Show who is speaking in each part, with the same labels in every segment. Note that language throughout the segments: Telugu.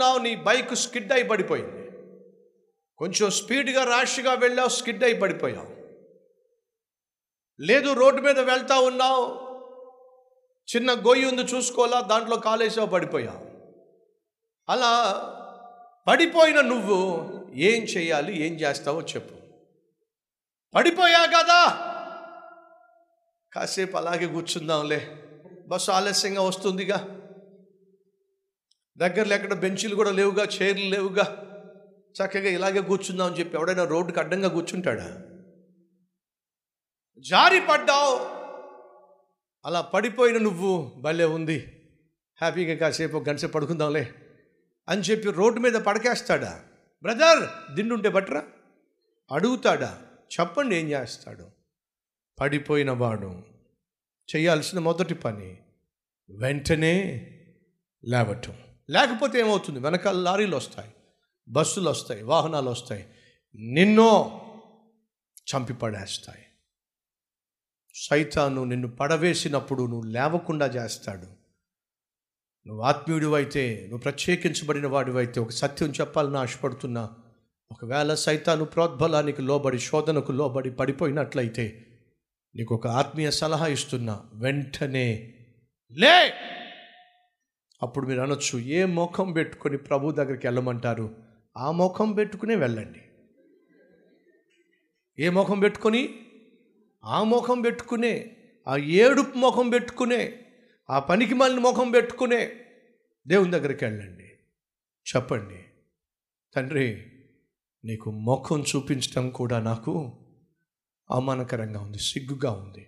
Speaker 1: వెళ్తున్నావు నీ బైక్ స్కిడ్ అయి పడిపోయింది. కొంచెం స్పీడ్గా ర్యాష్గా వెళ్ళావు స్కిడ్ అయి పడిపోయావు. లేదు రోడ్డు మీద వెళ్తా ఉన్నావు. చిన్న గొయ్యి ఉంది చూసుకోవాలా దాంట్లో కాలేసావు పడిపోయావు. అలా పడిపోయిన నువ్వు ఏం చేయాలి ఏం చేస్తావో చెప్పు. పడిపోయా కదా! కాసేపు అలాగే కూర్చుందాంలే. బస్సు ఆలస్యంగా వస్తుందిగా. దగ్గరలో ఎక్కడ బెంచీలు కూడా లేవుగా చైర్లు లేవుగా. చక్కగా ఇలాగే కూర్చుందాం అని చెప్పి ఎవడైనా రోడ్డుకి అడ్డంగా కూర్చుంటాడా? జారి పడ్డావు. అలా పడిపోయిన నువ్వు భలే ఉంది. హ్యాపీగా కాసేపు ఒక గంట పడుకుందాంలే అని చెప్పి రోడ్డు మీద పడకేస్తాడా? బ్రదర్ దిండుంటే బట్రా అడుగుతాడా? చెప్పండి ఏం చేస్తాడు? పడిపోయిన వాడు. చేయాల్సిన మొదటి పని వెంటనే లేవటం. లేకపోతే ఏమవుతుంది? వెనకాల లారీలు వస్తాయి బస్సులు వస్తాయి వాహనాలు వస్తాయి నిన్నో చంపి పడేస్తాయి సైతాను నిన్ను పడవేసినప్పుడు నువ్వు లేవకుండా చేస్తాడు. నువ్వు ఆత్మీయుడు అయితే నువ్వు ప్రత్యేకించబడిన వాడివైతే ఒక సత్యం చెప్పాలని ఆశపడుతున్నా. ఒకవేళ సైతాను ప్రోద్బలానికి లోబడి శోధనకు లోబడి పడిపోయినట్లయితే నీకు ఒక ఆత్మీయ సలహా ఇస్తున్నా. వెంటనే లే! అప్పుడు మీరు అనొచ్చు ఏ ముఖం పెట్టుకొని ప్రభు దగ్గరికి వెళ్ళమంటారు? ఆ ముఖం పెట్టుకునే వెళ్ళండి. ఏ ముఖం పెట్టుకొని? ఆ ముఖం పెట్టుకునే ఆ ఏడుపు ముఖం పెట్టుకునే ఆ పనికి మళ్ళీ ముఖం పెట్టుకునే దేవుని దగ్గరికి వెళ్ళండి. చెప్పండి తండ్రి నీకు ముఖం చూపించడం కూడా నాకు అవమానకరంగా ఉంది సిగ్గుగా ఉంది.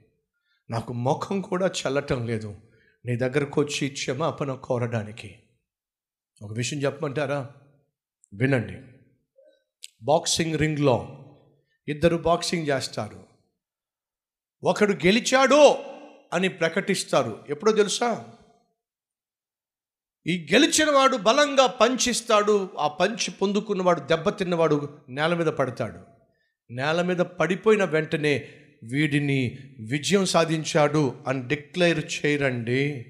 Speaker 1: నాకు ముఖం కూడా చల్లటం లేదు. నీ దగ్గరకు వచ్చి క్షమాపణ కోరడానికి. ఒక విషయం చెప్పమంటారా? వినండి. బాక్సింగ్ రింగ్లో ఇద్దరు బాక్సింగ్ చేస్తారు. ఒకడు గెలిచాడో అని ప్రకటిస్తారు. ఎప్పుడో తెలుసా? ఈ గెలిచిన వాడు బలంగా పంచిస్తాడు ఆ పంచి పొందుకున్నవాడు దెబ్బతిన్నవాడు నేల మీద పడతాడు. నేల మీద పడిపోయిన వెంటనే వీడిని విజయం సాధించాడు అని డిక్లేర్ చేయరండి.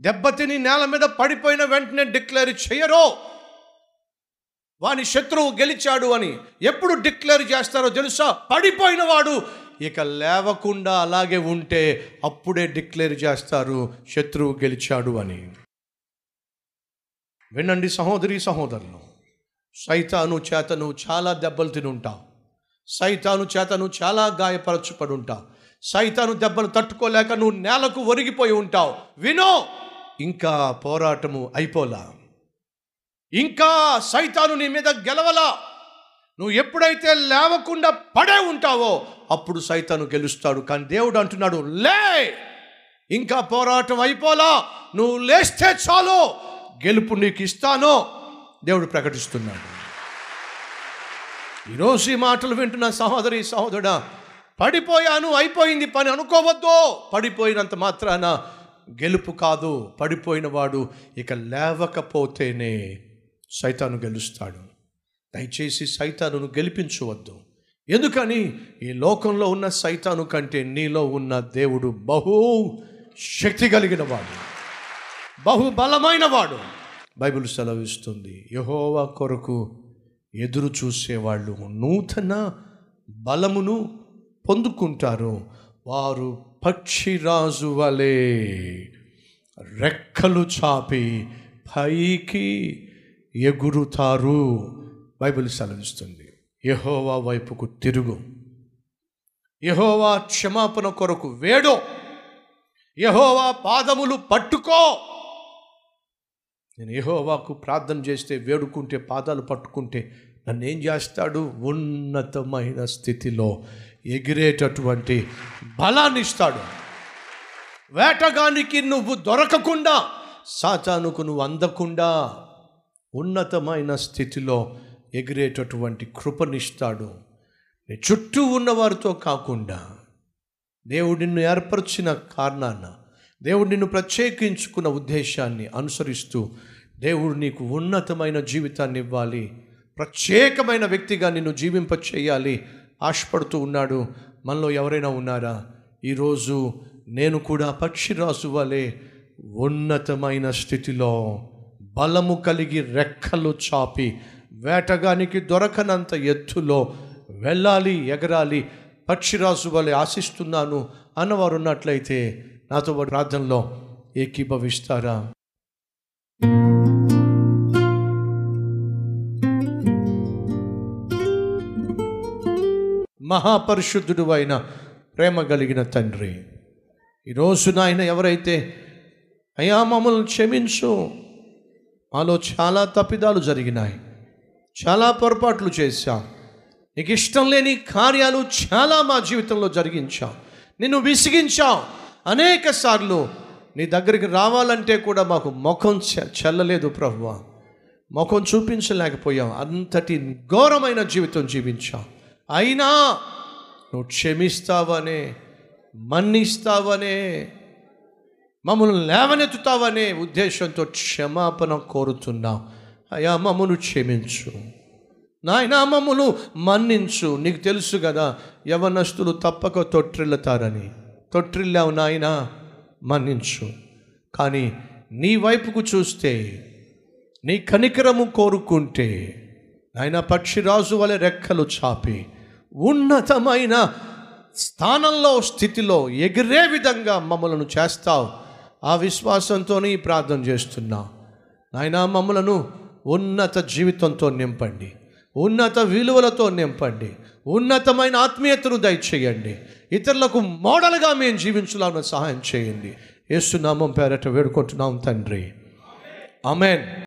Speaker 1: దెబ్బతిని నేల మీద పడిపోయిన వెంటనే డిక్లేర్ చేయరు. వాని శత్రువు గెలిచాడు అని ఎప్పుడు డిక్లేర్ చేస్తారో తెలుసా? పడిపోయిన వాడు ఇక లేవకుండా అలాగే ఉంటే అప్పుడే డిక్లేర్ చేస్తారు శత్రువు గెలిచాడు అని. వినండి సహోదరి సహోదరులు సైతాను చేతను చాలా దెబ్బలు తినుంటాం. సైతాను చేత నువ్వు చాలా గాయపరచుపడి ఉంటావు సైతాను దెబ్బలు తట్టుకోలేక నువ్వు నేలకు ఒరిగిపోయి ఉంటావు. వినో! ఇంకా పోరాటము అయిపోలా. ఇంకా సైతాను నీ మీద గెలవలా. నువ్వు ఎప్పుడైతే లేవకుండా పడే ఉంటావో అప్పుడు సైతాను గెలుస్తాడు. కానీ దేవుడు అంటున్నాడు లే! ఇంకా పోరాటం అయిపోలా. నువ్వు లేస్తే చాలు. గెలుపు నీకు ఇస్తానో దేవుడు ప్రకటిస్తున్నాడు. ఈరోజు ఈ మాటలు వింటున్న సహోదరి సహోదరుడా పడిపోయాను అయిపోయింది పని అనుకోవద్దు. పడిపోయినంత మాత్రాన గెలుపు కాదు పడిపోయిన వాడు ఇక లేవకపోతేనే సైతాను గెలుస్తాడు. దయచేసి సైతానును గెలిపించవద్దు. ఎందుకని? ఈ లోకంలో ఉన్న సైతాను కంటే నీలో ఉన్న దేవుడు బహు శక్తి కలిగిన వాడు. బహుబలమైన వాడు. బైబిల్ సెలవిస్తుంది యహోవా కొరకు ఎదురు చూసేవాళ్ళు నూతన బలమును పొందుకుంటారు. వారు పక్షిరాజు వలె రెక్కలు చాపి పైకి ఎగురుతారు. బైబిల్ సెలవిస్తుంది. యహోవా వైపుకు తిరుగు. యహోవా క్షమాపణ కొరకు వేడో. యహోవా పాదములు పట్టుకో. నేను యహోవాకు ప్రార్థన చేస్తే వేడుకుంటే పాదాలు పట్టుకుంటే నన్ను ఏం చేస్తాడు? ఉన్నతమైన స్థితిలో ఎగిరేటటువంటి బలాన్ని ఇస్తాడు. వేటగానికి నువ్వు దొరకకుండా సాతానుకు నువ్వు అందకుండా ఉన్నతమైన స్థితిలో ఎగిరేటటువంటి కృపనిస్తాడు నీ చుట్టూ ఉన్నవారితో కాకుండా దేవుడిని ఏర్పరిచిన కారణాన దేవుడు నిన్ను ప్రత్యేకించుకున్న ఉద్దేశాన్ని అనుసరిస్తూ దేవుడు నీకు ఉన్నతమైన జీవితాన్ని ఇవ్వాలి. ప్రత్యేకమైన వ్యక్తిగా నిన్ను జీవింప చేయాలి ఆశపడుతూ ఉన్నాడు. మనలో ఎవరైనా ఉన్నారా? ఈరోజు నేను కూడా పక్షిరాజు వలె ఉన్నతమైన స్థితిలో బలము కలిగి రెక్కలు చాపి వేటగానికి దొరకనంత ఎత్తులో వెళ్ళాలి ఎగరాలి పక్షిరాజు వలె ఆశిస్తున్నాను అన్నవారు ఉన్నట్లయితే నాతో పాటు ప్రార్థనలో ఏకీభవిస్తారా? మహాపరిశుద్ధుడు అయిన ప్రేమ కలిగిన తండ్రి ఈరోజు నాయన ఎవరైతే అయ్యా మమ్మల్ని క్షమించు. మాలో చాలా తప్పిదాలు జరిగినాయి. చాలా పొరపాట్లు చేశాం. నీకు ఇష్టం లేని కార్యాలు చాలా మా జీవితంలో జరిగించాం. నిన్ను విసిగించాం. అనేక సార్లు నీ దగ్గరికి రావాలంటే కూడా మాకు ముఖం చె- చెల్లలేదు ప్రభువా. ముఖం చూపించలేకపోయాం. అంతటి ఘోరమైన జీవితం జీవించాం. అయినా నువ్వు క్షమిస్తావనే మన్నిస్తావనే మమ్మల్ని లేవనెత్తుతావనే ఉద్దేశంతో క్షమాపణ కోరుతున్నాం. అయా మమ్మను క్షమించు. నాయన మమ్మను మన్నించు. నీకు తెలుసు కదా యవనస్తులు తప్పక తొట్టిల్లుతారని. తొట్టిల్లావు నాయన మన్నించు. కానీ నీ వైపుకు చూస్తే నీ కనికరము కోరుకుంటే ఆయన పక్షిరాజు వలె రెక్కలు చాపి ఉన్నతమైన స్థానంలో స్థితిలో ఎగిరే విధంగా మమ్మలను చేస్తావు. ఆ విశ్వాసంతోనే ప్రార్థన చేస్తున్నా. నాయన మమ్మలను ఉన్నత జీవితంతో నింపండి. ఉన్నత విలువలతో నింపండి. ఉన్నతమైన ఆత్మీయతను దయచేయండి. ఇతరులకు మోడల్గా మేము జీవించాలని సహాయం చేయండి. యేసునామం పేరట వేడుకుంటున్నాం తండ్రి. అమెన్